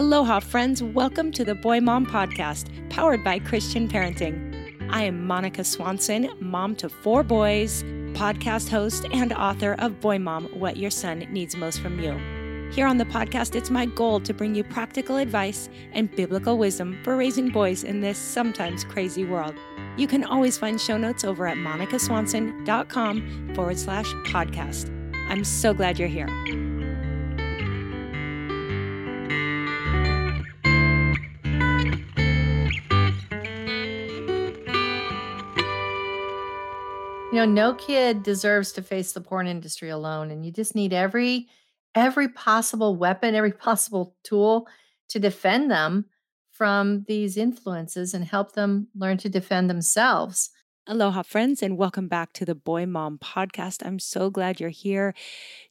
Aloha, friends. Welcome to the Boy Mom Podcast, powered by Christian Parenting. I am Monica Swanson, mom to four boys, podcast host, and author of Boy Mom What Your Son Needs Most from You. Here on the podcast, it's my goal to bring you practical advice and biblical wisdom for raising boys in this sometimes crazy world. You can always find show notes over at monicaswanson.com forward slash podcast. I'm so glad you're here. Know, no kid deserves to face the porn industry alone and you just need every every possible weapon, every possible tool to defend them from these influences and help them learn to defend themselves. Aloha, friends, and welcome back to the Boy Mom podcast. I'm so glad you're here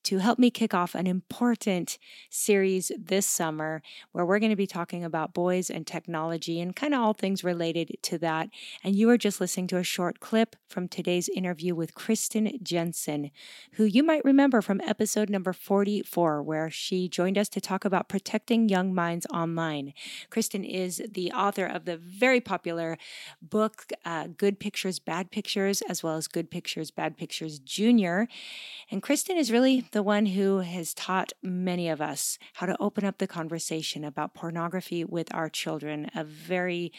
to help me kick off an important series this summer where we're going to be talking about boys and technology and kind of all things related to that. And you are just listening to a short clip from today's interview with Kristen Jenson, who you might remember from episode number 44, where she joined us to talk about protecting young minds online. Kristen is the author of the very popular book, uh, Good Pictures Bad Pictures, as well as Good Pictures, Bad Pictures Junior. And Kristen is really the one who has taught many of us how to open up the conversation about pornography with our children, a very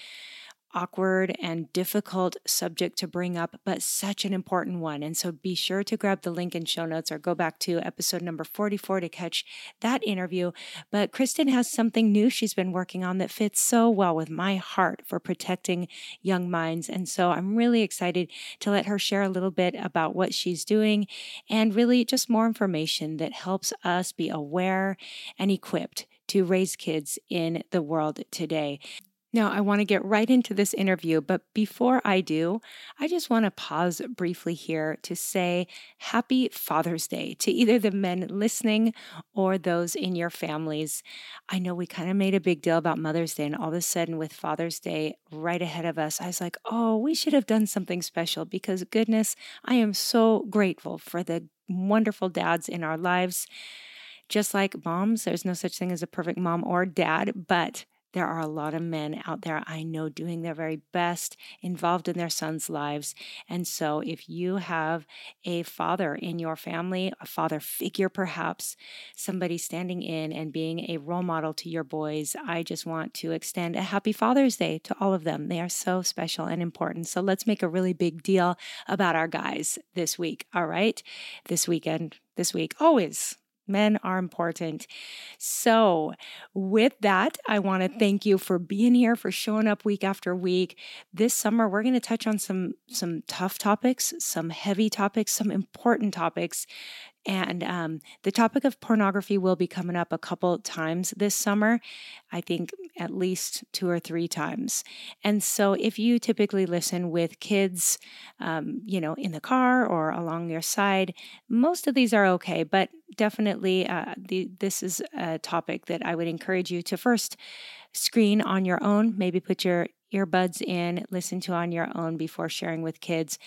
awkward and difficult subject to bring up, but such an important one. And so be sure to grab the link in show notes or go back to episode number 44 to catch that interview. But Kristen has something new she's been working on that fits so well with my heart for protecting young minds. And so I'm really excited to let her share a little bit about what she's doing and really just more information that helps us be aware and equipped to raise kids in the world today. Now, I want to get right into this interview, but before I do, I just want to pause briefly here to say Happy Father's Day to either the men listening or those in your families. I know we kind of made a big deal about Mother's Day, and all of a sudden, with Father's Day right ahead of us, I was like, oh, we should have done something special because, goodness, I am so grateful for the wonderful dads in our lives. Just like moms, there's no such thing as a perfect mom or dad, but there are a lot of men out there I know doing their very best, involved in their sons' lives. And so, if you have a father in your family, a father figure perhaps, somebody standing in and being a role model to your boys, I just want to extend a happy Father's Day to all of them. They are so special and important. So, let's make a really big deal about our guys this week. All right. This weekend, this week, always Men are important. So, with that, I want to thank you for being here, for showing up week after week. This summer, we're going to touch on some some tough topics, some heavy topics, some important topics And um, the topic of pornography will be coming up a couple times this summer. I think at least two or three times. And so, if you typically listen with kids, um, you know, in the car or along your side, most of these are okay. But definitely, uh, the, this is a topic that I would encourage you to first screen on your own. Maybe put your earbuds in, listen to on your own before sharing with kids.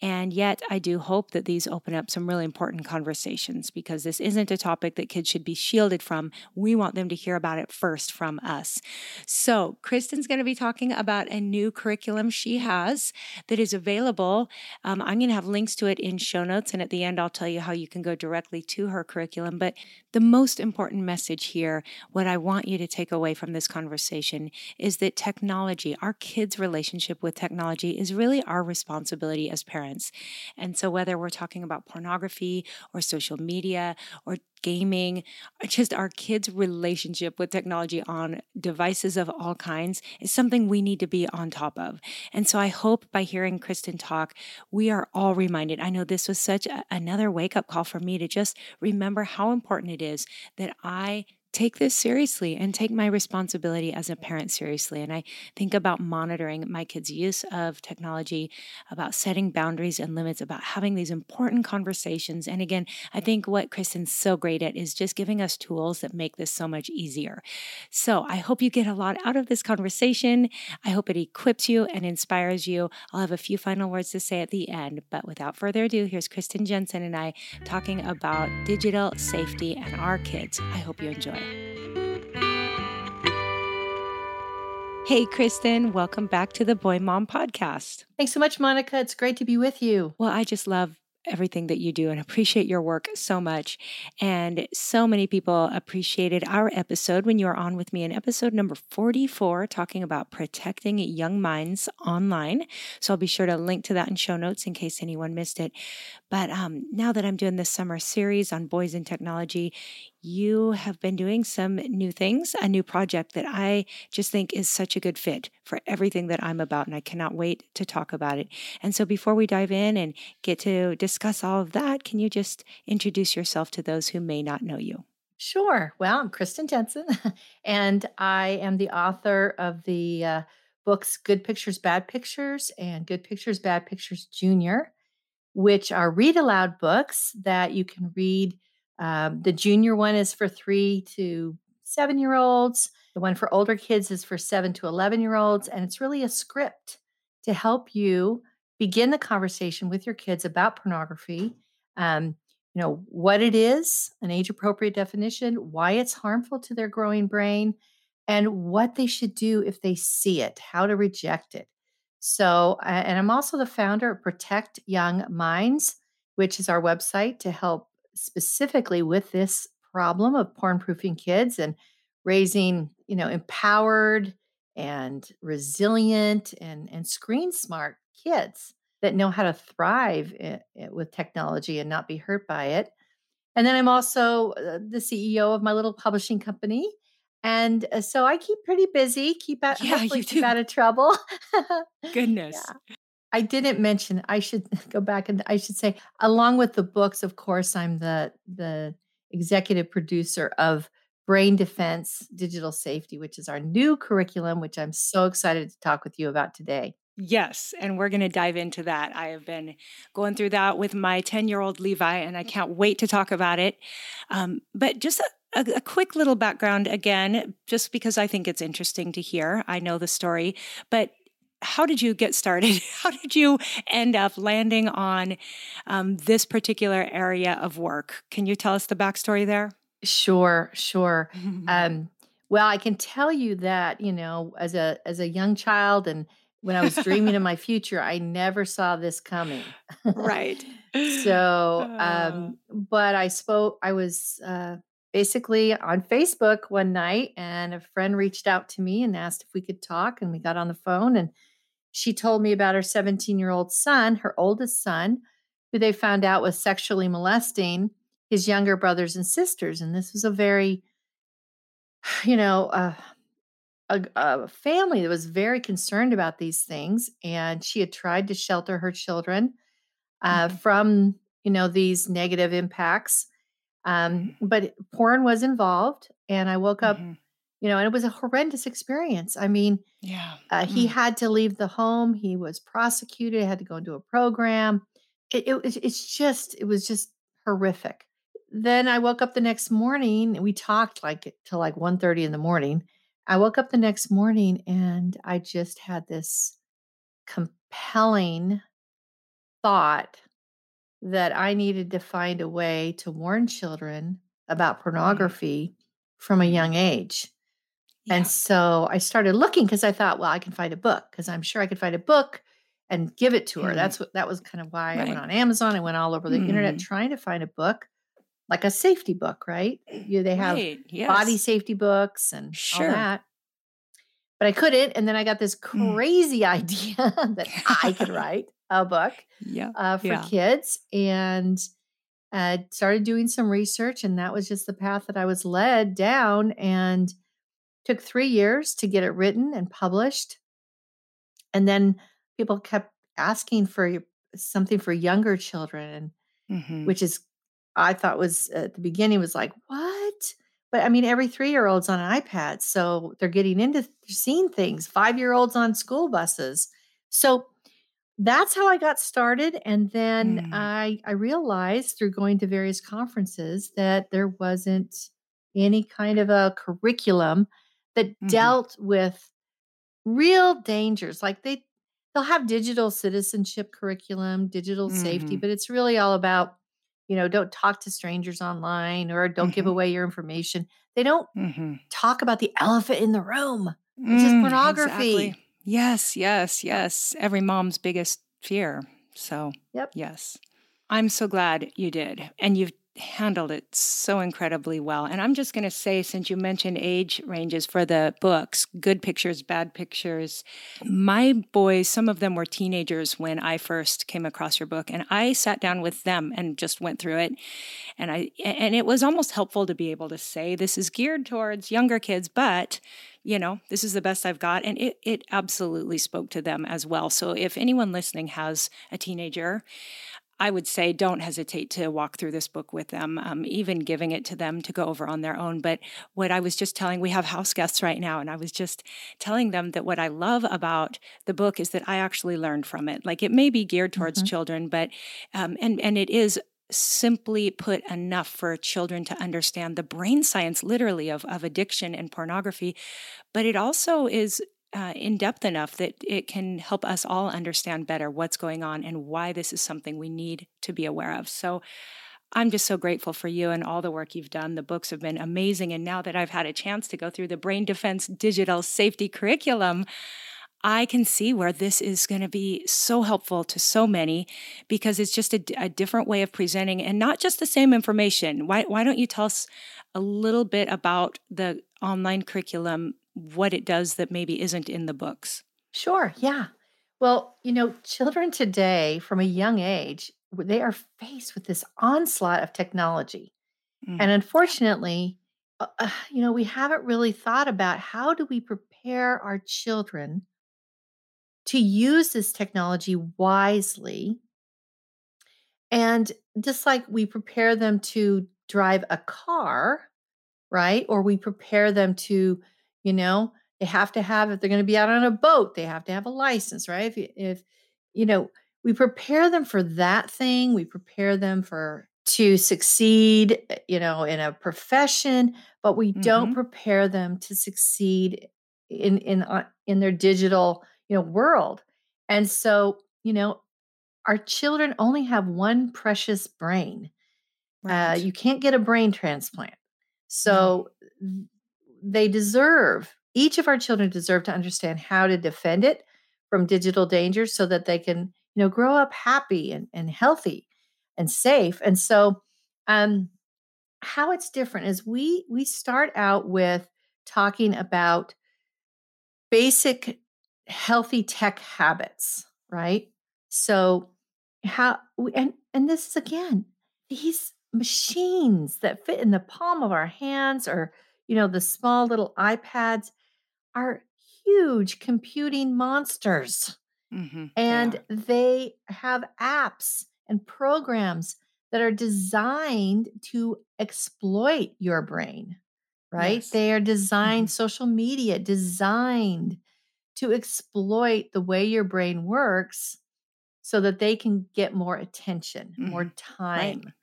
And yet, I do hope that these open up some really important conversations because this isn't a topic that kids should be shielded from. We want them to hear about it first from us. So, Kristen's going to be talking about a new curriculum she has that is available. Um, I'm going to have links to it in show notes. And at the end, I'll tell you how you can go directly to her curriculum. But the most important message here, what I want you to take away from this conversation, is that technology, our our kids' relationship with technology is really our responsibility as parents. And so, whether we're talking about pornography or social media or gaming, just our kids' relationship with technology on devices of all kinds is something we need to be on top of. And so I hope by hearing Kristen talk, we are all reminded. I know this was such a, another wake up call for me to just remember how important it is that I take this seriously and take my responsibility as a parent seriously. And I think about monitoring my kids' use of technology, about setting boundaries and limits, about having these important conversations. And again, I think what Kristen's so great at is just giving us tools that make this so much easier. So I hope you get a lot out of this conversation. I hope it equips you and inspires you. I'll have a few final words to say at the end. But without further ado, here's Kristen Jenson and I talking about digital safety and our kids. I hope you enjoy. Hey, Kristen, welcome back to the Boy Mom Podcast. Thanks so much, Monica. It's great to be with you. Well, I just love everything that you do and appreciate your work so much. And so many people appreciated our episode when you were on with me in episode number 44, talking about protecting young minds online. So I'll be sure to link to that in show notes in case anyone missed it. But um, now that I'm doing this summer series on boys and technology, you have been doing some new things, a new project that I just think is such a good fit for everything that I'm about. And I cannot wait to talk about it. And so before we dive in and get to discuss all of that, can you just introduce yourself to those who may not know you? Sure. Well, I'm Kristen Jenson, and I am the author of the uh, books Good Pictures, Bad Pictures, and Good Pictures, Bad Pictures Junior, which are read aloud books that you can read um, the junior one is for three to seven year olds. The one for older kids is for seven to 11 year olds. And it's really a script to help you begin the conversation with your kids about pornography. Um, you know, what it is, an age appropriate definition, why it's harmful to their growing brain, and what they should do if they see it, how to reject it. So, and I'm also the founder of Protect Young Minds, which is our website to help specifically with this problem of porn proofing kids and raising, you know, empowered and resilient and, and screen smart kids that know how to thrive in, in, with technology and not be hurt by it. And then I'm also uh, the CEO of my little publishing company. And uh, so I keep pretty busy, keep out, yeah, you keep do. out of trouble. Goodness. Yeah. I didn't mention. I should go back and I should say, along with the books, of course, I'm the the executive producer of Brain Defense Digital Safety, which is our new curriculum, which I'm so excited to talk with you about today. Yes, and we're going to dive into that. I have been going through that with my 10 year old Levi, and I can't wait to talk about it. Um, but just a, a, a, quick little background again, just because I think it's interesting to hear. I know the story, but how did you get started? How did you end up landing on um, this particular area of work? Can you tell us the backstory there? Sure, sure. um, well, I can tell you that you know, as a as a young child, and when I was dreaming of my future, I never saw this coming. right. so, um, oh. but I spoke. I was uh, basically on Facebook one night, and a friend reached out to me and asked if we could talk, and we got on the phone and she told me about her 17 year old son, her oldest son, who they found out was sexually molesting his younger brothers and sisters. And this was a very, you know, uh, a, a, family that was very concerned about these things. And she had tried to shelter her children uh, mm-hmm. from you know, these negative impacts. Um, but porn was involved, and I woke up, Mhm. You know, and it was a horrendous experience. I mean, Yeah. uh, he Mm. had to leave the home. He was prosecuted. Had to go into a program. It, it. It's just. It was just horrific. Then I woke up the next morning. and We talked like till like 1.30 in the morning. I woke up the next morning and I just had this compelling thought that I needed to find a way to warn children about pornography from a young age. Yeah. And so I started looking because I thought, well, I can find a book because I'm sure I could find a book and give it to her. Mm. That's what that was kind of why I went on Amazon. I went all over the internet Mhm. trying to find a book, like a safety book, right? You they have right. Yes. body safety books and Sure. all that. But I couldn't. And then I got this Mm. crazy idea that I could write a book Yeah. uh, for Yeah. kids and uh, started doing some research. And that was just the path that I was led down and took three years to get it written and published. And then people kept asking for something for younger children, Mhm. which is, I thought was at the beginning was like, what? But I mean, every three year old's on an iPad. So they're getting into seeing things, five year olds on school buses. So that's how I got started. And then Mm. I, I realized through going to various conferences that there wasn't any kind of a curriculum that Mhm. dealt with real dangers. Like they, they'll have digital citizenship curriculum, digital safety, Mhm. but it's really all about, you know, don't talk to strangers online or don't give Mhm. away your information. They don't Mhm. talk about the elephant in the room, which is Mm, pornography. exactly. Yes, yes, yes. Every mom's biggest fear. So, Yep. yes. I'm so glad you did. And you've handled it so incredibly well. And I'm just going to say, since you mentioned age ranges for the books good pictures, bad pictures, my boys, some of them were teenagers when I first came across your book. And I sat down with them and just went through it. And I, and it was almost helpful to be able to say, this is geared towards younger kids, but you know, this is the best I've got. And it, it absolutely spoke to them as well. So if anyone listening has a teenager, I would say don't hesitate to walk through this book with them, um, even giving it to them to go over on their own. But what I was just telling, we have house guests right now, and I was just telling them that what I love about the book is that I actually learned from it. Like it may be geared towards Mhm. children, but um, and and it is simply put enough for children to understand the brain science literally of, of addiction and pornography but it also is uh, in depth enough that it can help us all understand better what's going on and why this is something we need to be aware of so I'm just so grateful for you and all the work you've done. The books have been amazing. And now that I've had a chance to go through the Brain Defense Digital Safety Curriculum, I can see where this is going to be so helpful to so many because it's just a, a, different way of presenting and not just the same information. Why, why don't you tell us a little bit about the online curriculum, what it does that maybe isn't in the books? Sure. Yeah. Well, you know, children today from a young age, they are faced with this onslaught of technology. Mm. And unfortunately, uh, uh, you know, we haven't really thought about how do we prepare our children to use this technology wisely. And just like we prepare them to drive a car, right? Or we prepare them to, you know, they have to have, if they're going to be out on a boat, they have to have a license, right? If, if you know, we prepare them for that thing, we prepare them for to succeed, eh, you know, in a profession, but we don't Mhm. prepare them to succeed in in uh, in their digital, you know, world. And so, you know, our children only have one precious brain. Uh, you can't get a brain transplant. So they deserve, each of our children deserve to understand how to defend it from digital dangers so that they can, you know, grow up happy and, and healthy and safe. And so um how it's different is we we start out with talking about basic healthy tech habits, right? So how and and this is again these machines that fit in the palm of our hands or you know the small little iPads are huge computing monsters hmm and are. they have apps and programs that are designed to exploit your brain, right? Yes. They are designed, Mhm. social media designed to exploit the way your brain works so that they can get more attention, more Mhm. Right. time,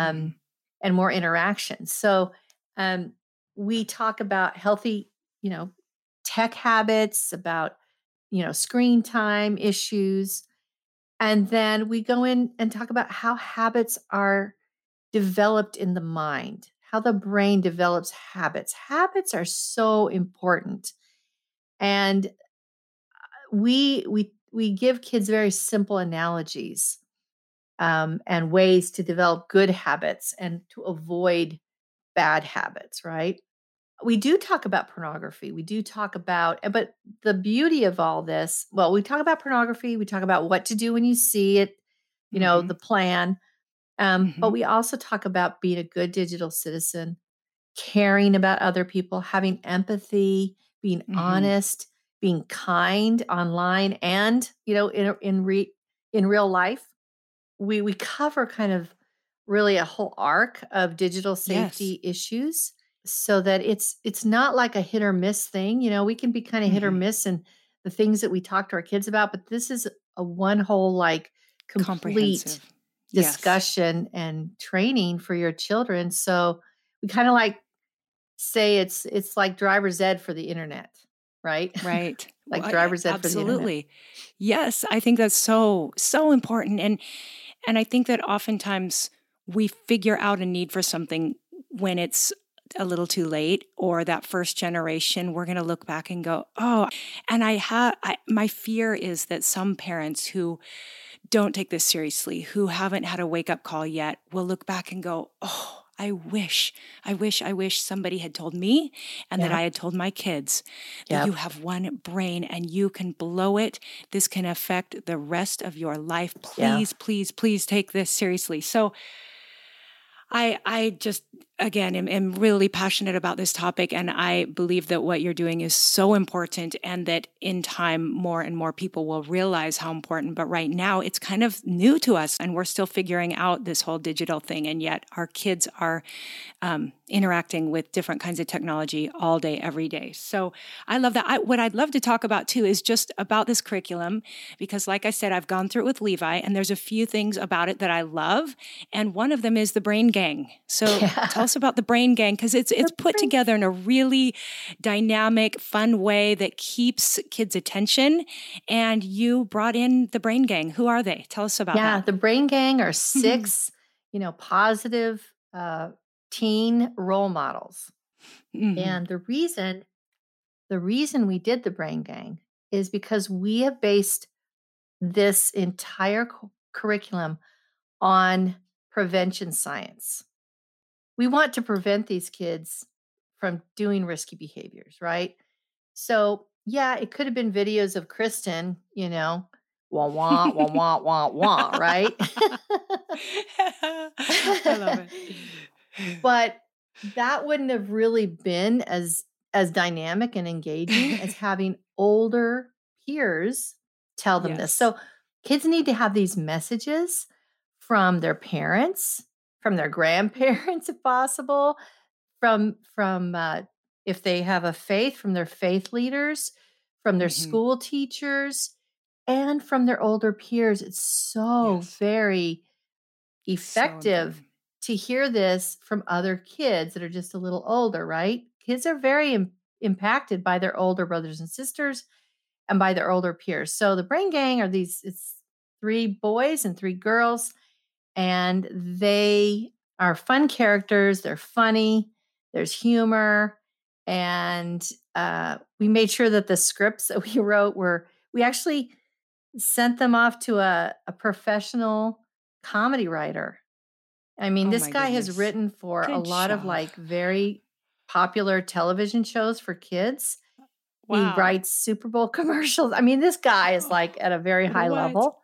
Mhm. um, and more interaction. So um, we talk about healthy, you know, tech habits, about you know, screen time issues, and then we go in and talk about how habits are developed in the mind, how the brain develops habits. Habits are so important. And we we we give kids very simple analogies um, and ways to develop good habits and to avoid bad habits right we do talk about pornography we do talk about uh, but the beauty of all this well we talk about pornography we talk about what to do when you see it you know Mhm. the plan um, but Mhm. we also talk about being a good digital citizen caring about other people having empathy being Mhm. honest being kind online and you know in in re, in real life we we cover kind of really a whole arc of digital Yes. safety issues so that it's it's not like a hit or miss thing you know we can be kind of hit or Mhm. miss in the things that we talk to our kids about but this is a one whole like complete Comprehensive. Yes. discussion and training for your children so we kind of like say it's it's like driver's ed for the internet right Right. like Well, driver's ed for the internet absolutely. Yes, I think that's so so important and and I think that oftentimes we figure out a need for something when it's a little too late or that first generation we're going to look back and go, "Oh." And I have I, my fear is that some parents who don't take this seriously, who haven't had a wake up call yet, will look back and go, Oh, I wish, I wish, I wish somebody had told me and that I had told my kids that you have one brain and you can blow it. This can affect the rest of your life. Yeah. Please, please, please take this seriously. So, I I just again am, am really passionate about this topic and I believe that what you're doing is so important and that in time more and more people will realize how important but right now it's kind of new to us and we're still figuring out this whole digital thing and yet our kids are um, interacting with different kinds of technology all day every day so I love that I, what I'd love to talk about too is just about this curriculum because like I said I've gone through it with Levi and there's a few things about it that I love and one of them is the brain gang. So Yeah. tell us about the brain gang because it's it's put together in a really dynamic, fun way that keeps kids' attention. And you brought in the brain gang. Who are they? Tell us about yeah that. the brain gang are six you know positive uh, teen role models Mhm. and the reason the reason we did the brain gang is because we have based this entire cu- curriculum on prevention science we want to prevent these kids from doing risky behaviors right so yeah it could have been videos of kristen you know wah wah wah wah wah wah right I love it. but that wouldn't have really been as as dynamic and engaging as having older peers tell them Yes. this so kids need to have these messages from their parents from their grandparents if possible from from uh, if they have a faith from their faith leaders from their Mhm. school teachers and from their older peers it's so Yes. very effective important. To hear this from other kids that are just a little older, right? Kids are very im- impacted by their older brothers and sisters and by their older peers. So the brain gang are these it's three boys and three girls and they are fun characters, they're funny, there's humor and uh, we made sure that the scripts that we wrote were we actually sent them off to a, a professional comedy writer I mean, Oh this guy has written for a Good lot of like very popular television shows for kids. Wow. He writes Super Bowl commercials. I mean, this guy is like at a very high What? level.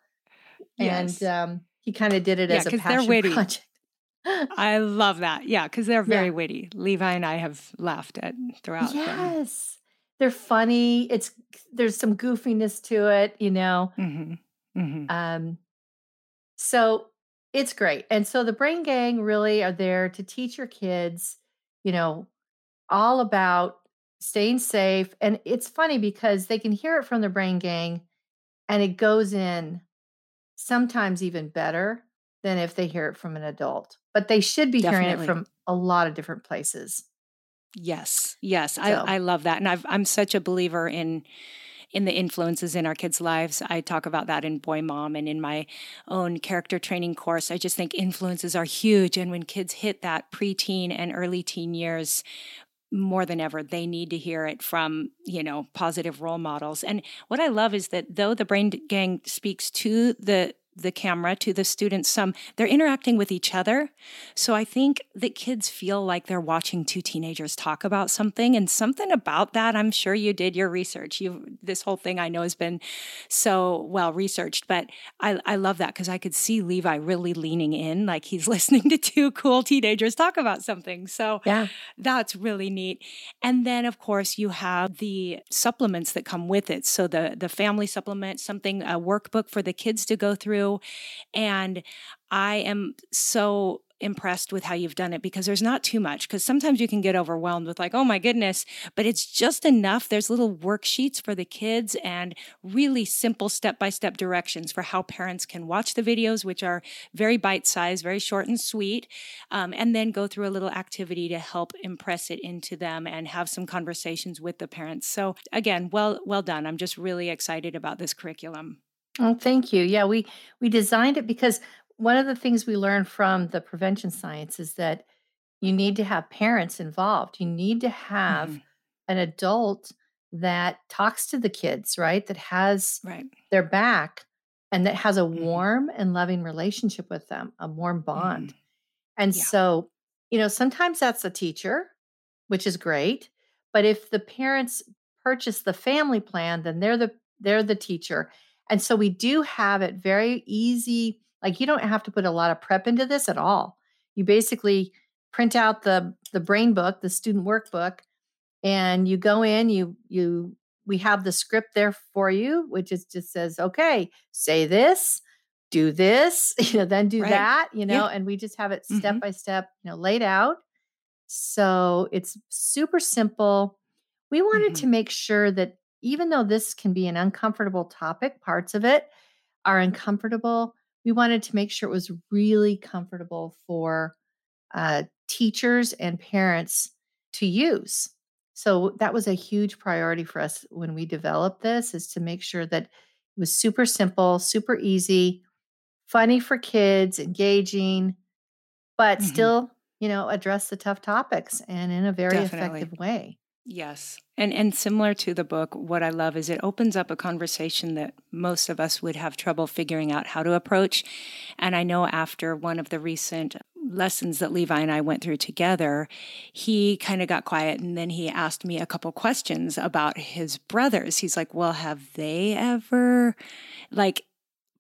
Yes. And um, he kind of did it Yeah, as a passion project. I love that. Yeah, because they're very Yeah. witty. Levi and I have laughed at throughout them. yes. They're funny. It's there's some goofiness to it, you know. hmm hmm Um, so It's great. And so the Brain Gang really are there to teach your kids, you know, all about staying safe. And it's funny because they can hear it from the Brain Gang and it goes in sometimes even better than if they hear it from an adult. But they should be hearing it from a lot of different places. Yes, yes, I I love that, and I've, I'm such a believer in in the influences in our kids' lives. I talk about that in Boy Mom and in my own character training course. I just think influences are huge, and when kids hit that preteen and early teen years, more than ever, they need to hear it from you know positive role models. And what I love is that though the Brain Gang speaks to the the camera to the students some they're interacting with each other so I think that kids feel like they're watching two teenagers talk about something and something about that. I'm sure you did your research. You this whole thing I know has been so well researched, but I, I love that because I could see Levi really leaning in, like he's listening to two cool teenagers talk about something. So yeah. that's really neat. And then of course you have the supplements that come with it. So the the family supplement, something a workbook for the kids to go through. And I am so impressed with how you've done it because there's not too much because sometimes you can get overwhelmed with like oh my goodness but it's just enough there's little worksheets for the kids and really simple step-by-step directions for how parents can watch the videos which are very bite-sized very short and sweet um, and then go through a little activity to help impress it into them and have some conversations with the parents. So again well well done. I'm just really excited about this curriculum Oh, thank you. Yeah, we we designed it because one of the things we learned from the prevention science is that you need to have parents involved. You need to have Mhm. an adult that talks to the kids, right? That has right their back and that has a Mhm. warm and loving relationship with them, a warm bond. Mhm. And Yeah. so, you know, sometimes that's a teacher, which is great, but if the parents purchase the family plan, then they're the they're the teacher. And so we do have it very easy. Like you don't have to put a lot of prep into this at all. You basically print out the the brain book, the student workbook, and you go in, you you we have the script there for you, which is just says, okay, say this, do this, you know, then do Right. that, you know, Yeah. and we just have it step Mhm. by step, you know, laid out. So it's super simple. We wanted Mhm. to make sure that even though this can be an uncomfortable topic, parts of it are uncomfortable. We wanted to make sure it was really comfortable for uh, teachers and parents to use. So that was a huge priority for us when we developed this is to make sure that it was super simple, super easy, funny for kids, engaging, but Mhm. still, you know, address the tough topics and in a very Definitely. effective way. Yes. And and similar to the book, what I love is it opens up a conversation that most of us would have trouble figuring out how to approach. And I know after one of the recent lessons that Levi and I went through together, he kind of got quiet and then he asked me a couple questions about his brothers. He's like, "Well, have they ever like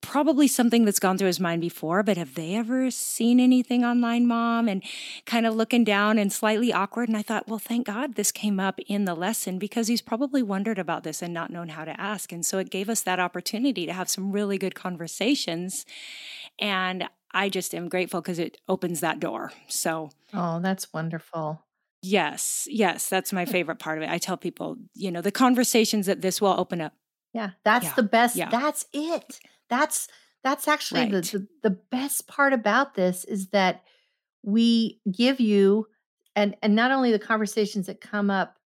probably something that's gone through his mind before, but have they ever seen anything online, mom? And kind of looking down and slightly awkward. And I thought, well, thank God this came up in the lesson because he's probably wondered about this and not known how to ask. And so it gave us that opportunity to have some really good conversations. And I just am grateful because it opens that door. So, Oh, that's wonderful. yes, yes, that's my favorite part of it. I tell people, you know, the conversations that this will open up. Yeah, that's Yeah, the best. yeah. That's it. That's that's actually the, Right. the the best part about this is that we give you and and not only the conversations that come up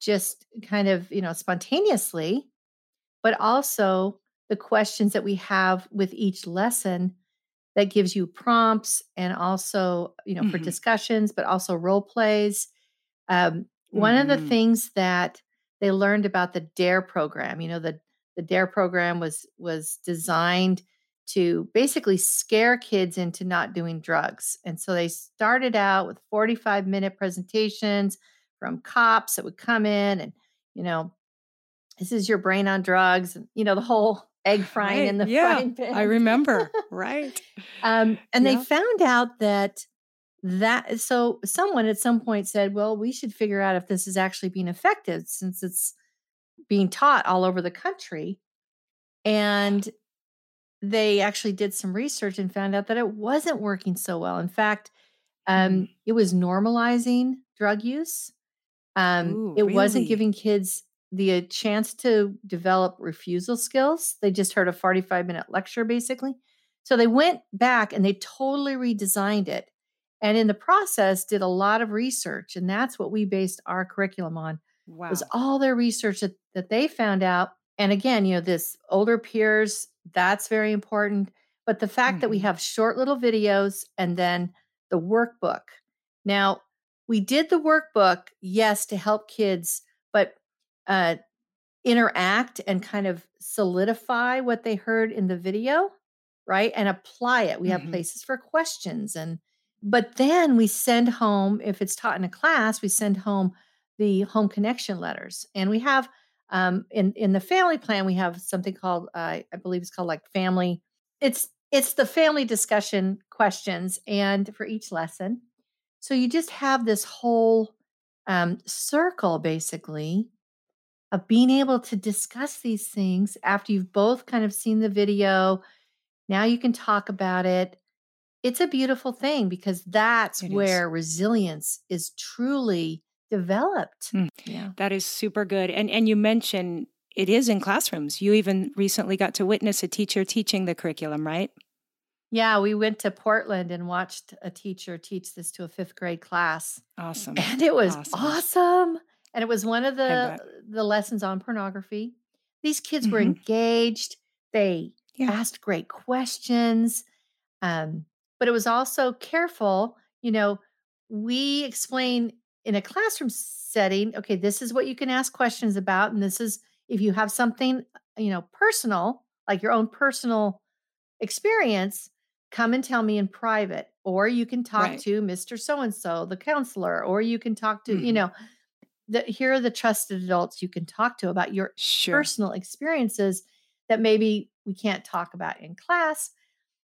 just kind of, you know, spontaneously, but also the questions that we have with each lesson that gives you prompts and also, you know, for Mhm. discussions, but also role plays. Um, one of the Mhm. things that they learned about the DARE program, you know, the the DARE program was was designed to basically scare kids into not doing drugs. And so they started out with 45 minute presentations from cops that would come in and, you know, this is your brain on drugs and you know the whole egg frying in the Yeah. frying pan. I remember. right. Um, and they found out that that so someone at some point said, well, we should figure out if this is actually being effective since it's being taught all over the country. And they actually did some research and found out that it wasn't working so well. In fact, um, Mm. it was normalizing drug use. Um, Ooh, it wasn't giving kids the uh, chance to develop refusal skills. They just heard a 45 minute lecture, basically. So they went back and they totally redesigned it. And in the process, did a lot of research. And that's what we based our curriculum on was all their research that, that they found out. And again, you know, this older peers, that's very important. But the fact that we Mhm. have short little videos and then the workbook. Now, we did the workbook, yes, to help kids, but uh, interact and kind of solidify what they heard in the video, right? And apply it. We have Mhm. places for questions and but then we send home if it's taught in a class, we send home the home connection letters. And we have um in in the family plan we have something called uh, I believe it's called like family it's it's the family discussion questions and for each lesson. So you just have this whole um, circle basically of being able to discuss these things after you've both kind of seen the video. Now you can talk about it. It's a beautiful thing because that's It is. where resilience is truly developed. Mm. Yeah. That is super good. And and you mentioned it is in classrooms. You even recently got to witness a teacher teaching the curriculum, right? Yeah, we went to Portland and watched a teacher teach this to a fifth grade class. Awesome. And it was Awesome. awesome. And it was one of the the lessons on pornography. These kids were Mhm. engaged. They Yeah. asked great questions. Um, but it was also careful. You know, we explain in a classroom setting, okay, this is what you can ask questions about. And this is if you have something, you know, personal, like your own personal experience, come and tell me in private. Or you can talk Right. to Mr. So and so, the counselor, or you can talk to, you Mhm. know, the, here are the trusted adults you can talk to about your Sure. personal experiences that maybe we can't talk about in class.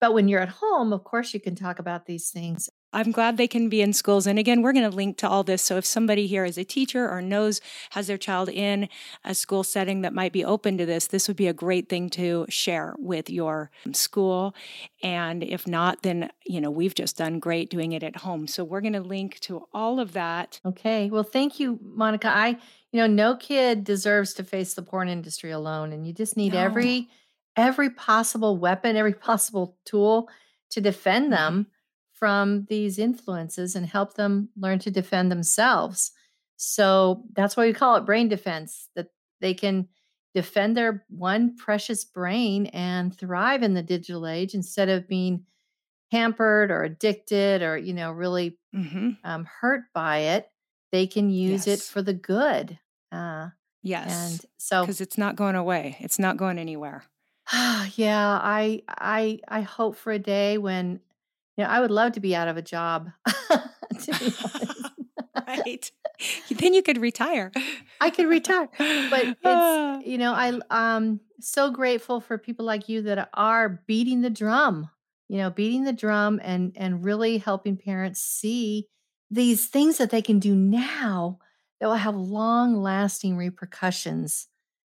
But when you're at home, of course, you can talk about these things. I'm glad they can be in schools. And again, we're going to link to all this. So if somebody here is a teacher or knows has their child in a school setting that might be open to this, this would be a great thing to share with your school. And if not, then, you know, we've just done great doing it at home. So we're going to link to all of that. Okay. Well, thank you, Monica. I, you know, no kid deserves to face the porn industry alone. And you just need No. every every possible weapon, every possible tool to defend Mhm. them from these influences and help them learn to defend themselves. So that's why we call it brain defense, that they can defend their one precious brain and thrive in the digital age instead of being hampered or addicted or, you know, really hmm um, hurt by it. They can use it for the good. Uh, Yes. and so Because it's not going away, it's not going anywhere. yeah, I I I hope for a day when know I would love to be out of a job. to be honest. right. then you could retire. I could retire. But Ah. it's you know, I um so grateful for people like you that are beating the drum, you know, beating the drum and and really helping parents see these things that they can do now that will have long lasting repercussions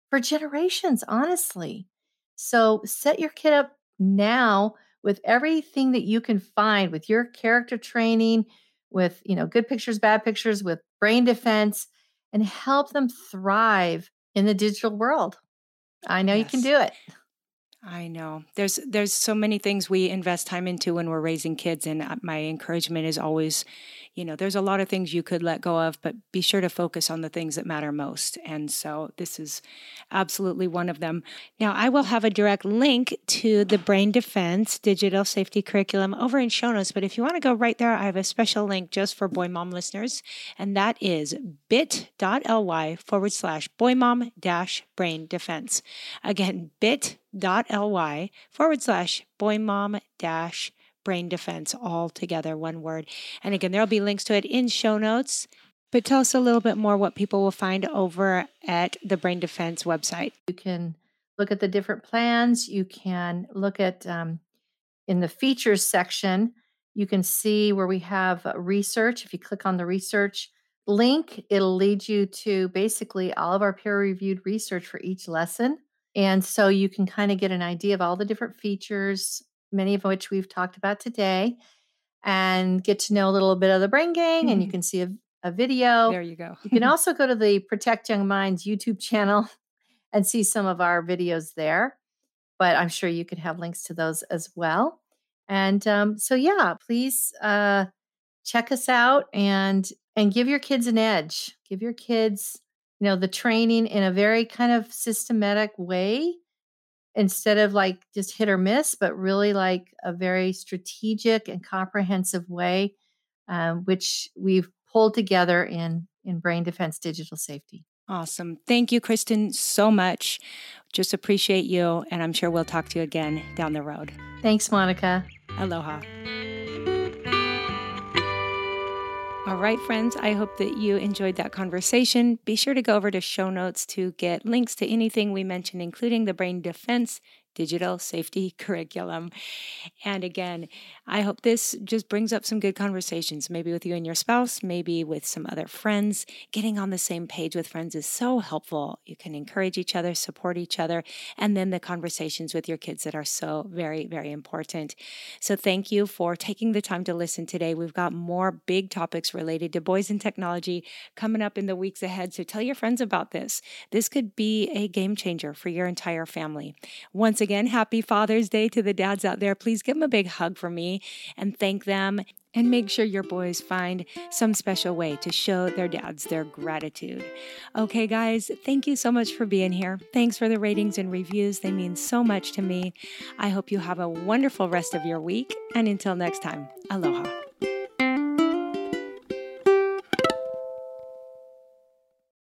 for generations, honestly. So set your kid up now with everything that you can find with your character training, with you know, good pictures, bad pictures, with brain defense, and help them thrive in the digital world. I know you can do it. I know. There's there's so many things we invest time into when we're raising kids and uh, my encouragement is always, you know, there's a lot of things you could let go of, but be sure to focus on the things that matter most. And so this is absolutely one of them. Now, I will have a direct link to the brain defense digital safety curriculum over in show notes, but if you want to go right there, I have a special link just for boy mom listeners, and that is bit.ly forward slash boy mom dash brain defense. Again, bit.ly forward slash boy mom dash brain defense, all together, one word. And again, there'll be links to it in show notes. But tell us a little bit more what people will find over at the Brain Defense website. You can look at the different plans. You can look at um, in the features section, you can see where we have research. If you click on the research link, it'll lead you to basically all of our peer reviewed research for each lesson. And so you can kind of get an idea of all the different features, many of which we've talked about today, and get to know a little bit of the Brain Gang. And you can see a, a video. There you go. you can also go to the Protect Young Minds YouTube channel and see some of our videos there. But I'm sure you could have links to those as well. And um, so, yeah, please uh, check us out and and give your kids an edge. Give your kids, you know, the training in a very kind of systematic way instead of like just hit or miss, but really like a very strategic and comprehensive way, um, which we've pulled together in in brain defense digital safety. Awesome. Thank you, Kristen, so much. Just appreciate you. And I'm sure we'll talk to you again down the road. Thanks, Monica. Aloha. All right, friends, I hope that you enjoyed that conversation. Be sure to go over to show notes to get links to anything we mentioned, including the brain defense digital safety curriculum. And again, I hope this just brings up some good conversations, maybe with you and your spouse, maybe with some other friends. Getting on the same page with friends is so helpful. You can encourage each other, support each other, and then the conversations with your kids that are so very, very important. So thank you for taking the time to listen today. We've got more big topics related to boys and technology coming up in the weeks ahead. So tell your friends about this. This could be a game changer for your entire family. Once again, happy Father's Day to the dads out there. Please give them a big hug for me and thank them. And make sure your boys find some special way to show their dads their gratitude. Okay, guys, thank you so much for being here. Thanks for the ratings and reviews. They mean so much to me. I hope you have a wonderful rest of your week. And until next time, aloha.